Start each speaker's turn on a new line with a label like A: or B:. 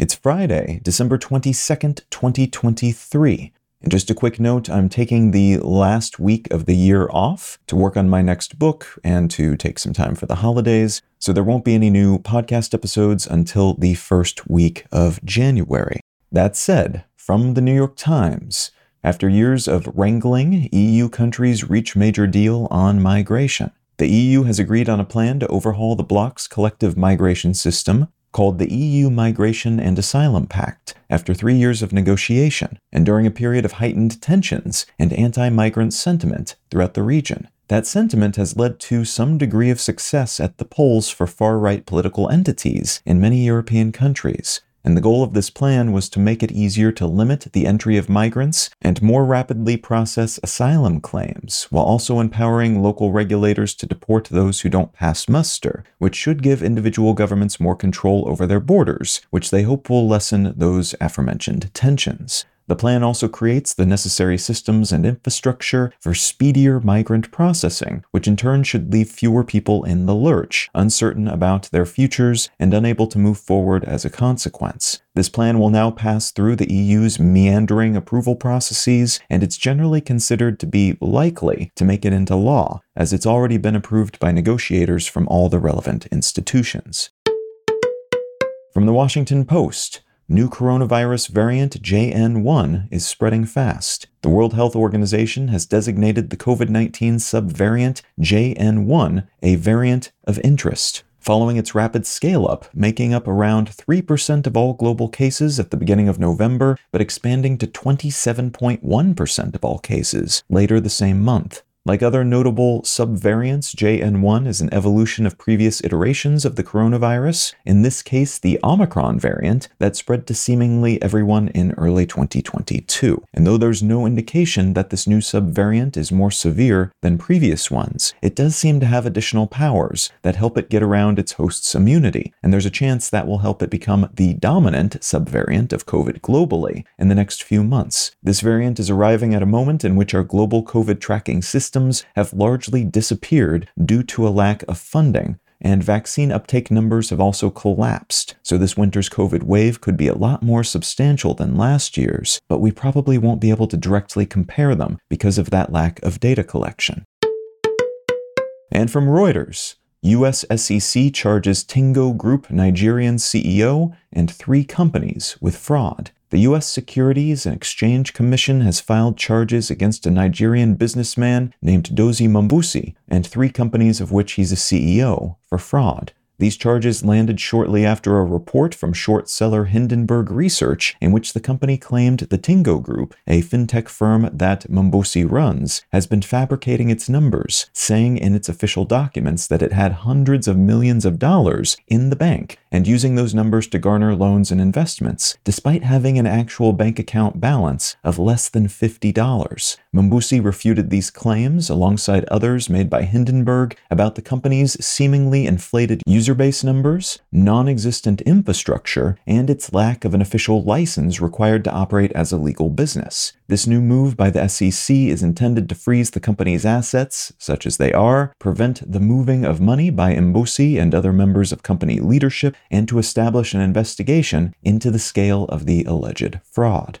A: It's Friday, December 22nd, 2023. And just a quick note I'm taking the last week of the year off to work on my next book and to take some time for the holidays, so there won't be any new podcast episodes until the first week of January. That said, from the New York Times, after years of wrangling, EU countries reach major deal on migration. The EU has agreed on a plan to overhaul the bloc's collective migration system, called the EU Migration and Asylum Pact after three years of negotiation and during a period of heightened tensions and anti migrant sentiment throughout the region. That sentiment has led to some degree of success at the polls for far right political entities in many European countries, and the goal of this plan was to make it easier to limit the entry of migrants and more rapidly process asylum claims, while also empowering local regulators to deport those who don't pass muster, which should give individual governments more control over their borders, which they hope will lessen those aforementioned tensions. The plan also creates the necessary systems and infrastructure for speedier migrant processing, which in turn should leave fewer people in the lurch, uncertain about their futures and unable to move forward as a consequence. This plan will now pass through the EU's meandering approval processes, and it's generally considered to be likely to make it into law, as it's already been approved by negotiators from all the relevant institutions. From the Washington Post, new coronavirus variant JN1 is spreading fast. The World Health Organization has designated the COVID 19 subvariant JN1 a variant of interest. Following its rapid scale up, making up around 3% of all global cases at the beginning of November, but expanding to 27.1% of all cases later the same month. Like other notable subvariants, JN1 is an evolution of previous iterations of the coronavirus, in this case, the Omicron variant that spread to seemingly everyone in early 2022. And though there's no indication that this new subvariant is more severe than previous ones, it does seem to have additional powers that help it get around its host's immunity, and there's a chance that will help it become the dominant subvariant of COVID globally in the next few months. This variant is arriving at a moment in which our global COVID tracking system systems have largely disappeared due to a lack of funding, and vaccine uptake numbers have also collapsed. So this winter's COVID wave could be a lot more substantial than last year's, but we probably won't be able to directly compare them because of that lack of data collection. And from Reuters, US SEC charges Tingo Group Nigerian CEO and three companies with fraud. The U.S. Securities and Exchange Commission has filed charges against a Nigerian businessman named Dozy Mmobuosi and three companies of which he's a CEO for fraud. These charges landed shortly after a report from short seller Hindenburg Research, in which the company claimed the Tingo Group, a fintech firm that Mmobuosi runs, has been fabricating its numbers, saying in its official documents that it had hundreds of millions of dollars in the bank and using those numbers to garner loans and investments, despite having an actual bank account balance of less than $50. Mmobuosi refuted these claims alongside others made by Hindenburg about the company's seemingly inflated user base numbers, non existent infrastructure, and its lack of an official license required to operate as a legal business. This new move by the SEC is intended to freeze the company's assets, such as they are, prevent the moving of money by Mmobuosi and other members of company leadership, and to establish an investigation into the scale of the alleged fraud.